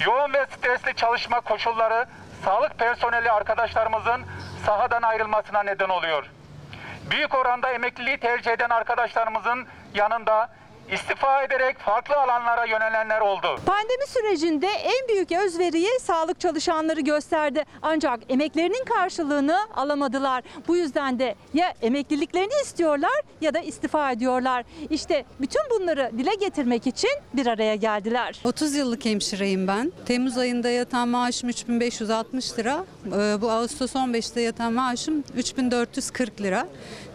yoğun ve stresli çalışma koşulları sağlık personeli arkadaşlarımızın sahadan ayrılmasına neden oluyor. Büyük oranda emekliliği tercih eden arkadaşlarımızın yanında istifa ederek farklı alanlara yönelenler oldu. Pandemi sürecinde en büyük özveriyi sağlık çalışanları gösterdi. Ancak emeklerinin karşılığını alamadılar. Bu yüzden de ya emekliliklerini istiyorlar ya da istifa ediyorlar. İşte bütün bunları dile getirmek için bir araya geldiler. 30 yıllık hemşireyim ben. Temmuz ayında yatan maaşım 3560 lira. Ee, Bu Ağustos 15'te yatan maaşım 3440 lira.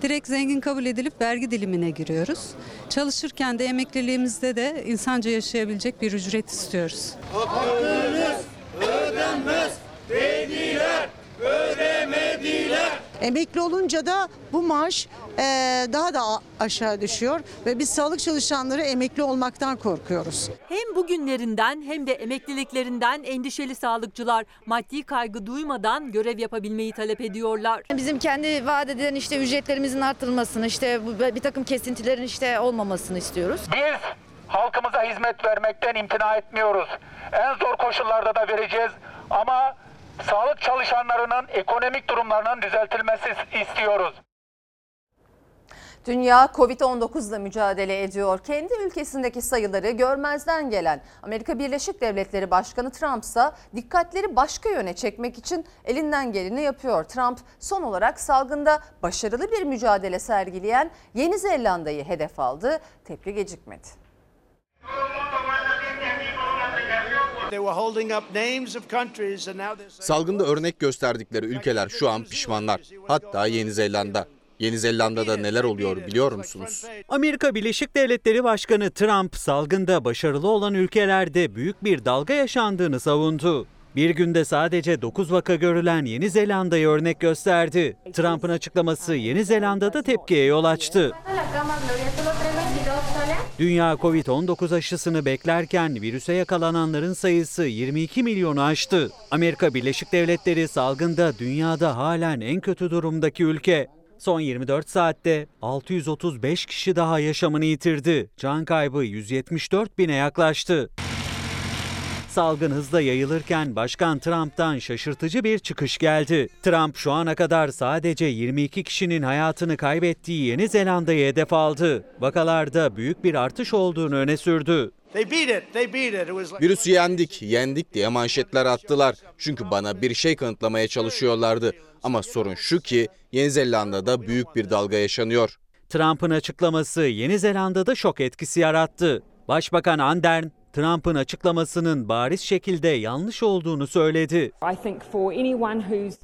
Direkt zengin kabul edilip vergi dilimine giriyoruz. Çalışırken de emekliliğimizde de insanca yaşayabilecek bir ücret istiyoruz. Hakkınız ödenmez dediler, ödemediler. Emekli olunca da bu maaş eee, daha da aşağı düşüyor ve biz sağlık çalışanları emekli olmaktan korkuyoruz. Hem bugünlerinden hem de emekliliklerinden endişeli sağlıkçılar maddi kaygı duymadan görev yapabilmeyi talep ediyorlar. Bizim kendi vaat edilen işte ücretlerimizin artırılmasını, işte bir takım kesintilerin işte olmamasını istiyoruz. Biz halkımıza hizmet vermekten imtina etmiyoruz. En zor koşullarda da vereceğiz ama sağlık çalışanlarının ekonomik durumlarının düzeltilmesi istiyoruz. Dünya Covid-19 ile mücadele ediyor. Kendi ülkesindeki sayıları görmezden gelen Amerika Birleşik Devletleri Başkanı Trump ise dikkatleri başka yöne çekmek için elinden geleni yapıyor. Trump son olarak salgında başarılı bir mücadele sergileyen Yeni Zelanda'yı hedef aldı. Tepki gecikmedi. Salgında örnek gösterdikleri ülkeler şu an pişmanlar. Hatta Yeni Zelanda. Yeni Zelanda'da neler oluyor biliyor musunuz? Amerika Birleşik Devletleri Başkanı Trump salgında başarılı olan ülkelerde büyük bir dalga yaşandığını savundu. Bir günde sadece 9 vaka görülen Yeni Zelanda'yı örnek gösterdi. Trump'ın açıklaması Yeni Zelanda'da tepkiye yol açtı. Dünya Covid-19 aşısını beklerken virüse yakalananların sayısı 22 milyonu aştı. Amerika Birleşik Devletleri salgında dünyada halen en kötü durumdaki ülke. Son 24 saatte 635 kişi daha yaşamını yitirdi. Can kaybı 174 bine yaklaştı. Salgın hızla yayılırken Başkan Trump'tan şaşırtıcı bir çıkış geldi. Trump şu ana kadar sadece 22 kişinin hayatını kaybettiği Yeni Zelanda'yı hedef aldı. Vakalarda büyük bir artış olduğunu öne sürdü. they beat it, they beat it. It was like Virüsü yendik, yendik diye manşetler attılar. Çünkü bana bir şey kanıtlamaya çalışıyorlardı. Ama sorun şu ki Yeni Zelanda'da büyük bir dalga yaşanıyor. Trump'ın açıklaması Yeni Zelanda'da şok etkisi yarattı. Başbakan Andern, Trump'ın açıklamasının bariz şekilde yanlış olduğunu söyledi.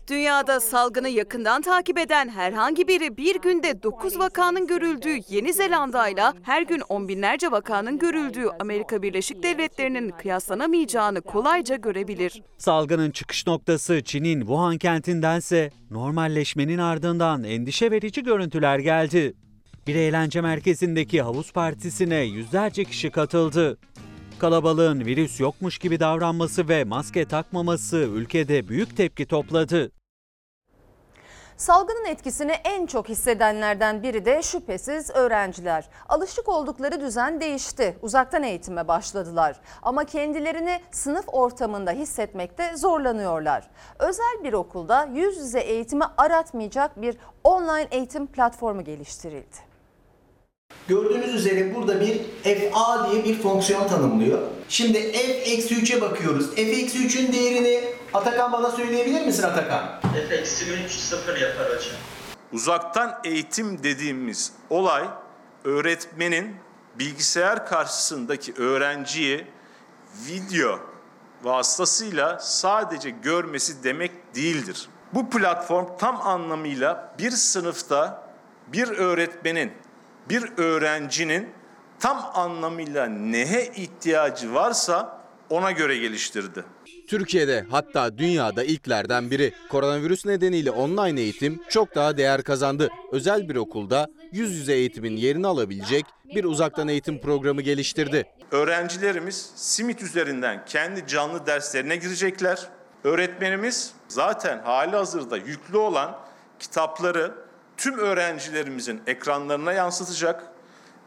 Dünyada salgını yakından takip eden herhangi biri bir günde 9 vakanın görüldüğü Yeni Zelanda ile her gün on binlerce vakanın görüldüğü Amerika Birleşik Devletleri'nin kıyaslanamayacağını kolayca görebilir. Salgının çıkış noktası Çin'in Wuhan kentindense normalleşmenin ardından endişe verici görüntüler geldi. Bir eğlence merkezindeki havuz partisine yüzlerce kişi katıldı. Kalabalığın virüs yokmuş gibi davranması ve maske takmaması ülkede büyük tepki topladı. Salgının etkisini en çok hissedenlerden biri de şüphesiz öğrenciler. Alışık oldukları düzen değişti. Uzaktan eğitime başladılar. Ama kendilerini sınıf ortamında hissetmekte zorlanıyorlar. Özel bir okulda yüz yüze eğitimi aratmayacak bir online eğitim platformu geliştirildi. Gördüğünüz üzere burada bir FA diye bir fonksiyon tanımlıyor. Şimdi f-3'e bakıyoruz. f-3'ün değerini Atakan bana söyleyebilir misin Atakan? f-3 0 yapar hocam. Uzaktan eğitim dediğimiz olay öğretmenin bilgisayar karşısındaki öğrenciyi video vasıtasıyla sadece görmesi demek değildir. Bu platform tam anlamıyla bir sınıfta bir öğretmenin, bir öğrencinin tam anlamıyla neye ihtiyacı varsa ona göre geliştirdi. Türkiye'de hatta dünyada ilklerden biri. Koronavirüs nedeniyle online eğitim çok daha değer kazandı. Özel bir okulda yüz yüze eğitimin yerini alabilecek bir uzaktan eğitim programı geliştirdi. Öğrencilerimiz simit üzerinden kendi canlı derslerine girecekler. Öğretmenimiz zaten hali hazırda yüklü olan kitapları tüm öğrencilerimizin ekranlarına yansıtacak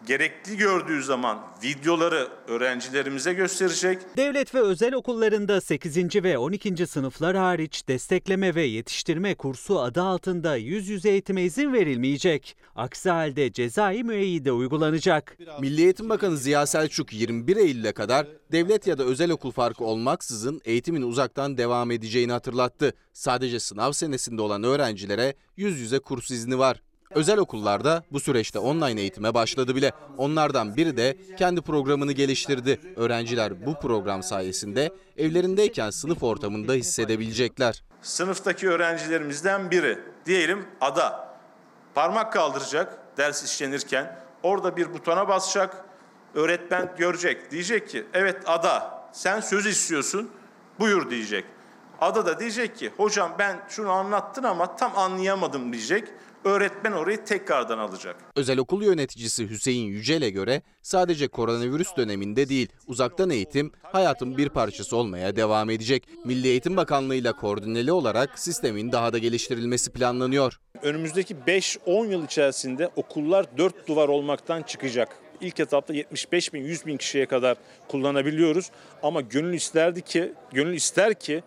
gerekli gördüğü zaman videoları öğrencilerimize gösterecek. Devlet ve özel okullarında 8. ve 12. sınıflar hariç destekleme ve yetiştirme kursu adı altında yüz yüze eğitime izin verilmeyecek. Aksi halde cezai müeyyide uygulanacak. Milli Eğitim Bakanı Ziya Selçuk 21 Eylül'e kadar devlet ya da özel okul farkı olmaksızın eğitimin uzaktan devam edeceğini hatırlattı. Sadece sınav senesinde olan öğrencilere yüz yüze kurs izni var. Özel okullarda bu süreçte online eğitime başladı bile. Onlardan biri de kendi programını geliştirdi. Öğrenciler bu program sayesinde evlerindeyken sınıf ortamında hissedebilecekler. Sınıftaki öğrencilerimizden biri diyelim ada parmak kaldıracak ders işlenirken orada bir butona basacak öğretmen görecek diyecek ki evet ada sen söz istiyorsun buyur diyecek. Ada da diyecek ki hocam ben şunu anlattın ama tam anlayamadım diyecek. Öğretmen orayı tekrardan alacak. Özel okul yöneticisi Hüseyin Yücel'e göre sadece koronavirüs döneminde değil uzaktan eğitim hayatın bir parçası olmaya devam edecek. Milli Eğitim Bakanlığı ile koordineli olarak sistemin daha da geliştirilmesi planlanıyor. Önümüzdeki 5-10 yıl içerisinde okullar dört duvar olmaktan çıkacak. İlk etapta 75 bin 100 bin kişiye kadar kullanabiliyoruz. Ama gönül isterdi ki, gönül ister ki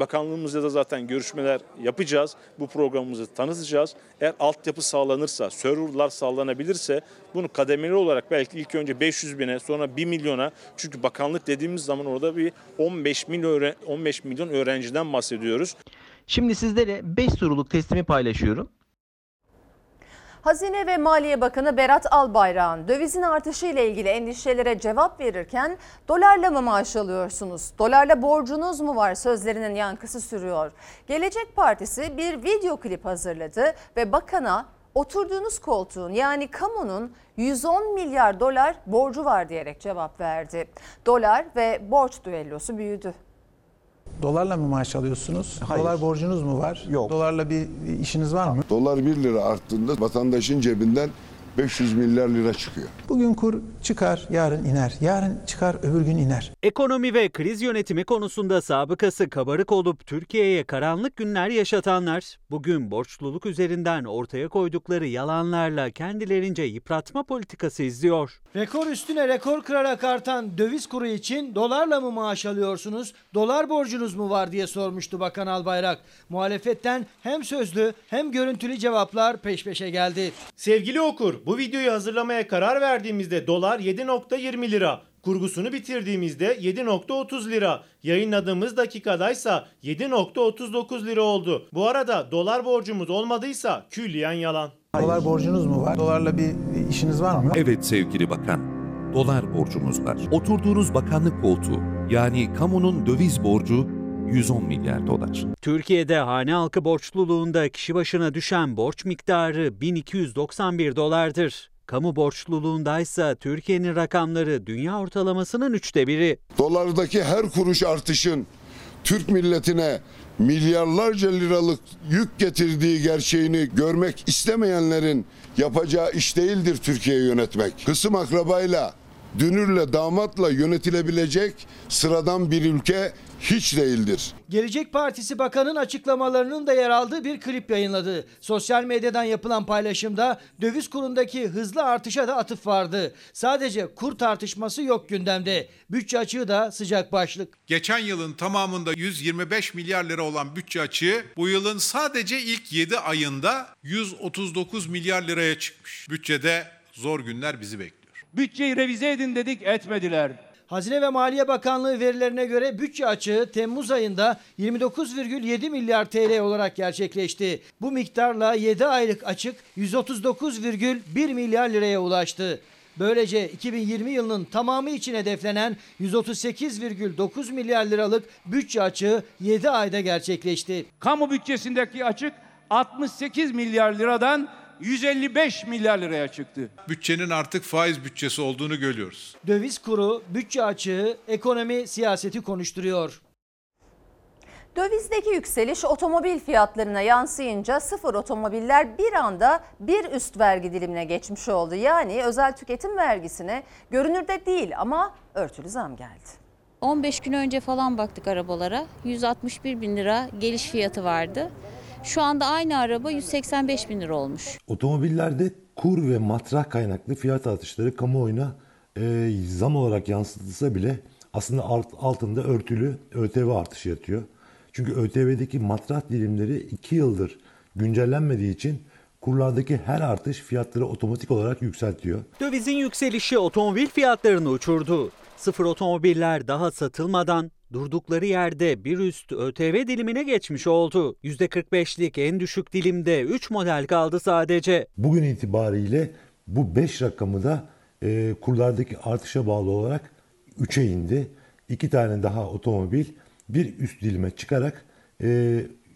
bakanlığımızla da zaten görüşmeler yapacağız. Bu programımızı tanıtacağız. Eğer altyapı sağlanırsa, serverlar sağlanabilirse bunu kademeli olarak belki ilk önce 500 bine sonra 1 milyona çünkü bakanlık dediğimiz zaman orada bir 15 milyon, 15 milyon öğrenciden bahsediyoruz. Şimdi sizlere 5 soruluk testimi paylaşıyorum. Hazine ve Maliye Bakanı Berat Albayrak'ın dövizin artışı ile ilgili endişelere cevap verirken dolarla mı maaş alıyorsunuz, dolarla borcunuz mu var sözlerinin yankısı sürüyor. Gelecek Partisi bir video klip hazırladı ve bakana oturduğunuz koltuğun yani kamunun 110 milyar dolar borcu var diyerek cevap verdi. Dolar ve borç düellosu büyüdü. Dolarla mı maaş alıyorsunuz? Hayır. Dolar borcunuz mu var? Yok. Dolarla bir işiniz var mı? Dolar 1 lira arttığında vatandaşın cebinden 500 milyar lira çıkıyor. Bugün kur çıkar, yarın iner. Yarın çıkar, öbür gün iner. Ekonomi ve kriz yönetimi konusunda sabıkası kabarık olup Türkiye'ye karanlık günler yaşatanlar, bugün borçluluk üzerinden ortaya koydukları yalanlarla kendilerince yıpratma politikası izliyor. Rekor üstüne rekor kırarak artan döviz kuru için dolarla mı maaş alıyorsunuz, dolar borcunuz mu var diye sormuştu Bakan Albayrak. Muhalefetten hem sözlü hem görüntülü cevaplar peş peşe geldi. Sevgili okur, bu videoyu hazırlamaya karar verdiğimizde dolar 7.20 lira. Kurgusunu bitirdiğimizde 7.30 lira. Yayınladığımız dakikadaysa 7.39 lira oldu. Bu arada dolar borcumuz olmadıysa külliyen yalan. Dolar borcunuz mu var? Dolarla bir işiniz var mı? Evet sevgili bakan. Dolar borcumuz var. Oturduğunuz bakanlık koltuğu yani kamunun döviz borcu 110 milyar dolar. Türkiye'de hane halkı borçluluğunda kişi başına düşen borç miktarı 1291 dolardır. Kamu borçluluğundaysa Türkiye'nin rakamları dünya ortalamasının üçte biri. Dolardaki her kuruş artışın Türk milletine milyarlarca liralık yük getirdiği gerçeğini görmek istemeyenlerin yapacağı iş değildir Türkiye'yi yönetmek. Kısım akrabayla, dünürle, damatla yönetilebilecek sıradan bir ülke hiç değildir. Gelecek Partisi Bakan'ın açıklamalarının da yer aldığı bir klip yayınladı. Sosyal medyadan yapılan paylaşımda döviz kurundaki hızlı artışa da atıf vardı. Sadece kur tartışması yok gündemde. Bütçe açığı da sıcak başlık. Geçen yılın tamamında 125 milyar lira olan bütçe açığı bu yılın sadece ilk 7 ayında 139 milyar liraya çıkmış. Bütçede zor günler bizi bekliyor. Bütçeyi revize edin dedik etmediler. Hazine ve Maliye Bakanlığı verilerine göre bütçe açığı Temmuz ayında 29,7 milyar TL olarak gerçekleşti. Bu miktarla 7 aylık açık 139,1 milyar liraya ulaştı. Böylece 2020 yılının tamamı için hedeflenen 138,9 milyar liralık bütçe açığı 7 ayda gerçekleşti. Kamu bütçesindeki açık 68 milyar liradan 155 milyar liraya çıktı. Bütçenin artık faiz bütçesi olduğunu görüyoruz. Döviz kuru, bütçe açığı, ekonomi siyaseti konuşturuyor. Dövizdeki yükseliş otomobil fiyatlarına yansıyınca sıfır otomobiller bir anda bir üst vergi dilimine geçmiş oldu. Yani özel tüketim vergisine görünürde değil ama örtülü zam geldi. 15 gün önce falan baktık arabalara. 161 bin lira geliş fiyatı vardı. Şu anda aynı araba 185 bin lira olmuş. Otomobillerde kur ve matrah kaynaklı fiyat artışları kamuoyuna e, zam olarak yansıtılsa bile aslında alt, altında örtülü ÖTV artışı yatıyor. Çünkü ÖTV'deki matrah dilimleri 2 yıldır güncellenmediği için kurlardaki her artış fiyatları otomatik olarak yükseltiyor. Dövizin yükselişi otomobil fiyatlarını uçurdu. Sıfır otomobiller daha satılmadan durdukları yerde bir üst ÖTV dilimine geçmiş oldu. %45'lik en düşük dilimde 3 model kaldı sadece. Bugün itibariyle bu 5 rakamı da e, kurlardaki artışa bağlı olarak 3'e indi. İki tane daha otomobil bir üst dilime çıkarak e,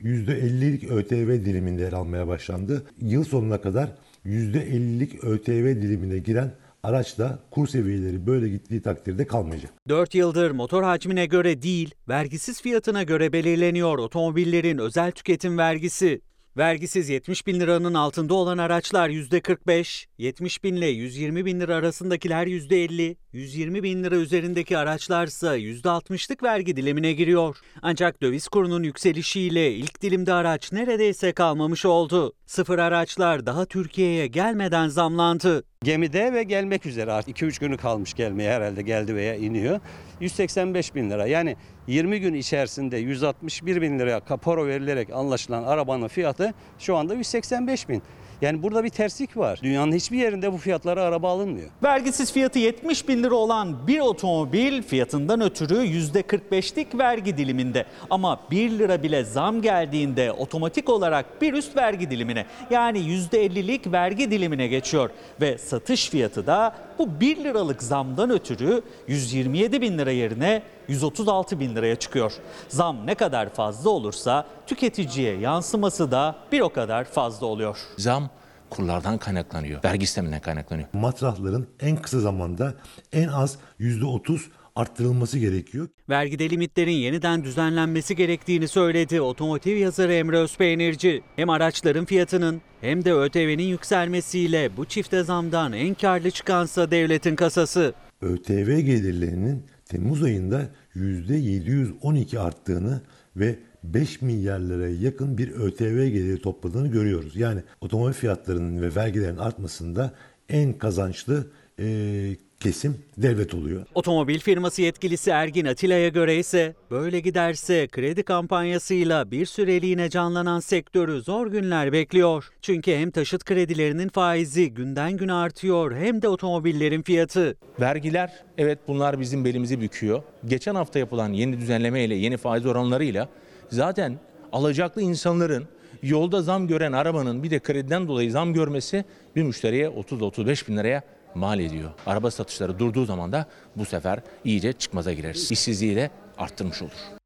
%50'lik ÖTV diliminde yer almaya başlandı. Yıl sonuna kadar %50'lik ÖTV dilimine giren araç da kur seviyeleri böyle gittiği takdirde kalmayacak. 4 yıldır motor hacmine göre değil, vergisiz fiyatına göre belirleniyor otomobillerin özel tüketim vergisi. Vergisiz 70 bin liranın altında olan araçlar %45, 70 bin ile 120 bin lira arasındakiler %50, 120 bin lira üzerindeki araçlarsa %60'lık vergi dilimine giriyor. Ancak döviz kurunun yükselişiyle ilk dilimde araç neredeyse kalmamış oldu. Sıfır araçlar daha Türkiye'ye gelmeden zamlandı. Gemide ve gelmek üzere artık 2-3 günü kalmış gelmeye herhalde geldi veya iniyor. 185 bin lira yani 20 gün içerisinde 161 bin liraya kapora verilerek anlaşılan arabanın fiyatı şu anda 185 bin. Yani burada bir terslik var. Dünyanın hiçbir yerinde bu fiyatlara araba alınmıyor. Vergisiz fiyatı 70 bin lira olan bir otomobil fiyatından ötürü %45'lik vergi diliminde. Ama 1 lira bile zam geldiğinde otomatik olarak bir üst vergi dilimine yani %50'lik vergi dilimine geçiyor. Ve satış fiyatı da bu 1 liralık zamdan ötürü 127 bin lira yerine 136 bin liraya çıkıyor. Zam ne kadar fazla olursa tüketiciye yansıması da bir o kadar fazla oluyor. Zam kurlardan kaynaklanıyor. Vergi sisteminden kaynaklanıyor. Matrahların en kısa zamanda en az %30 arttırılması gerekiyor. Vergide limitlerin yeniden düzenlenmesi gerektiğini söyledi otomotiv yazarı Emre Özpeynirci. Hem araçların fiyatının hem de ÖTV'nin yükselmesiyle bu çifte zamdan en karlı çıkansa devletin kasası. ÖTV gelirlerinin Temmuz ayında %712 arttığını ve 5 milyar liraya yakın bir ÖTV geliri topladığını görüyoruz. Yani otomobil fiyatlarının ve vergilerin artmasında en kazançlı e, kesim devlet oluyor. Otomobil firması yetkilisi Ergin Atilla'ya göre ise böyle giderse kredi kampanyasıyla bir süreliğine canlanan sektörü zor günler bekliyor. Çünkü hem taşıt kredilerinin faizi günden güne artıyor hem de otomobillerin fiyatı. Vergiler evet bunlar bizim belimizi büküyor. Geçen hafta yapılan yeni düzenleme ile yeni faiz oranlarıyla zaten alacaklı insanların yolda zam gören arabanın bir de krediden dolayı zam görmesi bir müşteriye 30-35 bin liraya mal ediyor. Araba satışları durduğu zaman da bu sefer iyice çıkmaza gireriz. İşsizliği de arttırmış olur.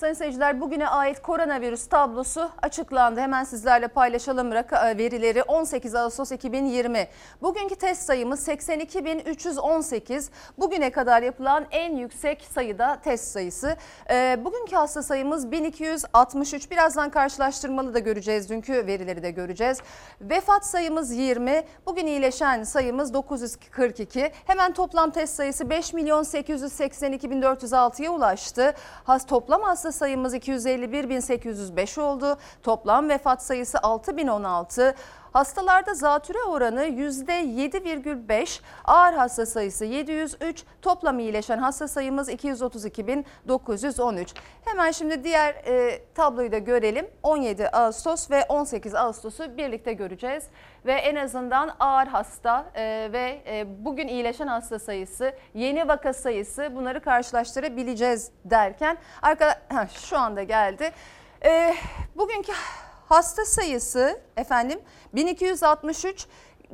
Sayın seyirciler bugüne ait koronavirüs tablosu açıklandı. Hemen sizlerle paylaşalım raka- verileri 18 Ağustos 2020. Bugünkü test sayımız 82.318. Bugüne kadar yapılan en yüksek sayıda test sayısı. Ee, bugünkü hasta sayımız 1263. Birazdan karşılaştırmalı da göreceğiz. Dünkü verileri de göreceğiz. Vefat sayımız 20. Bugün iyileşen sayımız 942. Hemen toplam test sayısı 5.882.406'ya ulaştı. Toplam hasta sayımız 251.805 oldu. Toplam vefat sayısı 6.016. Hastalarda zatüre oranı %7,5, ağır hasta sayısı 703, toplam iyileşen hasta sayımız 232.913. Hemen şimdi diğer e, tabloyu da görelim. 17 Ağustos ve 18 Ağustos'u birlikte göreceğiz. Ve en azından ağır hasta e, ve e, bugün iyileşen hasta sayısı, yeni vaka sayısı bunları karşılaştırabileceğiz derken arka, heh, şu anda geldi. E, bugünkü hasta sayısı efendim 1263.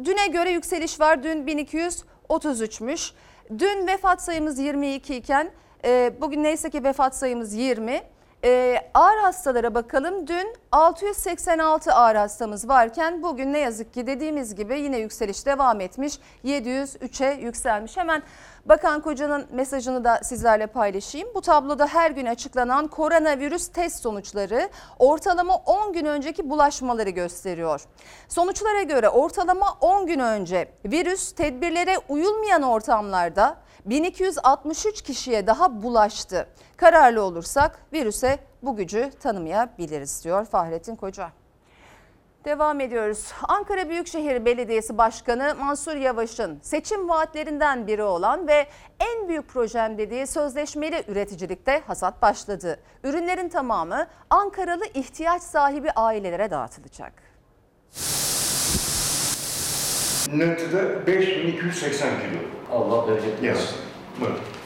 Düne göre yükseliş var. Dün 1233'müş. Dün vefat sayımız 22 iken e, bugün neyse ki vefat sayımız 20. E, ağır hastalara bakalım. Dün 686 ağır hastamız varken bugün ne yazık ki dediğimiz gibi yine yükseliş devam etmiş. 703'e yükselmiş. Hemen Bakan Koca'nın mesajını da sizlerle paylaşayım. Bu tabloda her gün açıklanan koronavirüs test sonuçları ortalama 10 gün önceki bulaşmaları gösteriyor. Sonuçlara göre ortalama 10 gün önce virüs tedbirlere uyulmayan ortamlarda 1263 kişiye daha bulaştı. Kararlı olursak virüse bu gücü tanımayabiliriz diyor Fahrettin Koca. Devam ediyoruz. Ankara Büyükşehir Belediyesi Başkanı Mansur Yavaş'ın seçim vaatlerinden biri olan ve en büyük projem dediği sözleşmeli üreticilikte hasat başladı. Ürünlerin tamamı Ankaralı ihtiyaç sahibi ailelere dağıtılacak. Netto 5280 kilo. Allah bereket versin.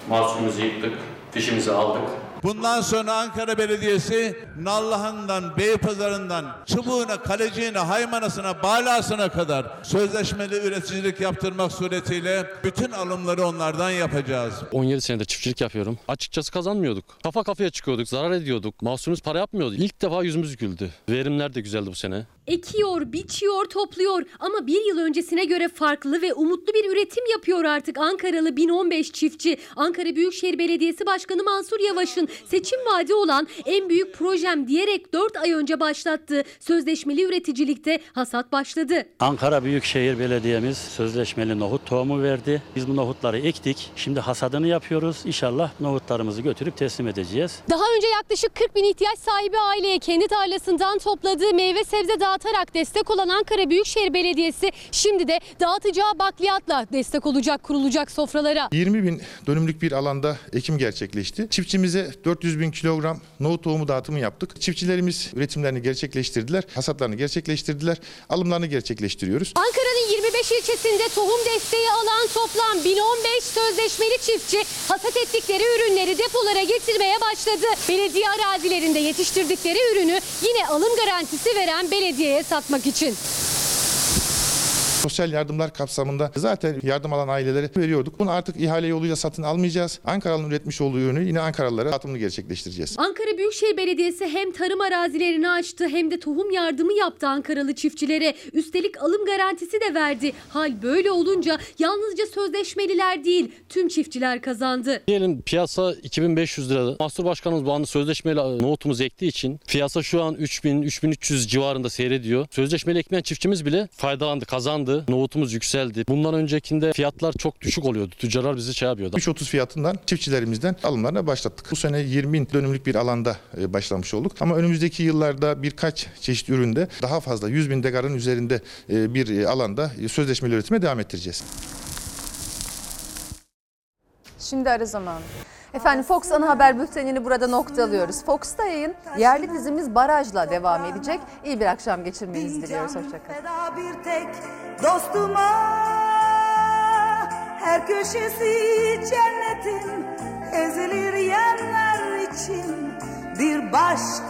Mahsulümüzü yıktık, fişimizi aldık. Bundan sonra Ankara Belediyesi Nallıhan'dan, Beypazarı'ndan, çubuğuna, kaleciğine, haymanasına, balasına kadar sözleşmeli üreticilik yaptırmak suretiyle bütün alımları onlardan yapacağız. 17 senedir çiftçilik yapıyorum. Açıkçası kazanmıyorduk. Kafa kafaya çıkıyorduk, zarar ediyorduk. Mahsulümüz para yapmıyordu. İlk defa yüzümüz güldü. Verimler de güzeldi bu sene. Ekiyor, biçiyor, topluyor ama bir yıl öncesine göre farklı ve umutlu bir üretim yapıyor artık Ankaralı 1015 çiftçi. Ankara Büyükşehir Belediyesi Başkanı Mansur Yavaş'ın seçim vaadi olan en büyük projem diyerek 4 ay önce başlattığı sözleşmeli üreticilikte hasat başladı. Ankara Büyükşehir Belediye'miz sözleşmeli nohut tohumu verdi. Biz bu nohutları ektik. Şimdi hasadını yapıyoruz. İnşallah nohutlarımızı götürüp teslim edeceğiz. Daha önce yaklaşık 40 bin ihtiyaç sahibi aileye kendi tarlasından topladığı meyve sebze dağıtarak destek olan Ankara Büyükşehir Belediyesi şimdi de dağıtacağı bakliyatla destek olacak kurulacak sofralara. 20 bin dönümlük bir alanda ekim gerçekleşti. Çiftçimize 400 bin kilogram nohut tohumu dağıtımı yaptık. Çiftçilerimiz üretimlerini gerçekleştirdiler, hasatlarını gerçekleştirdiler, alımlarını gerçekleştiriyoruz. Ankara'nın 25 ilçesinde tohum desteği alan toplam 1015 sözleşmeli çiftçi hasat ettikleri ürünleri depolara getirmeye başladı. Belediye arazilerinde yetiştirdikleri ürünü yine alım garantisi veren belediyeye satmak için. Sosyal yardımlar kapsamında zaten yardım alan ailelere veriyorduk. Bunu artık ihale yoluyla satın almayacağız. Ankaralı'nın üretmiş olduğu ürünü yine Ankaralılara dağıtımını gerçekleştireceğiz. Ankara Büyükşehir Belediyesi hem tarım arazilerini açtı hem de tohum yardımı yaptı Ankaralı çiftçilere. Üstelik alım garantisi de verdi. Hal böyle olunca yalnızca sözleşmeliler değil tüm çiftçiler kazandı. Diyelim piyasa 2500 lira. Mahsul Başkanımız bu anda sözleşmeli nohutumuzu ektiği için piyasa şu an 3000-3300 civarında seyrediyor. Sözleşmeli ekmeyen çiftçimiz bile faydalandı, kazandı. Nohutumuz yükseldi. Bundan öncekinde fiyatlar çok düşük oluyordu. Tüccarlar bizi şey yapıyordu. 3.30 fiyatından çiftçilerimizden alımlarına başlattık. Bu sene 20 bin dönümlük bir alanda e, başlamış olduk. Ama önümüzdeki yıllarda birkaç çeşit üründe daha fazla 100 bin degarın üzerinde e, bir e, alanda sözleşmeli üretime devam ettireceğiz. Şimdi ara zamanı. Efendim Fox Ana Haber Bülteni'ni burada noktalıyoruz. Fox'ta yayın yerli dizimiz Baraj'la devam edecek. İyi bir akşam geçirmenizi diliyoruz. Hoşçakalın. Bir tek dostuma Her köşesi cennetin ezilir yerler için Bir başka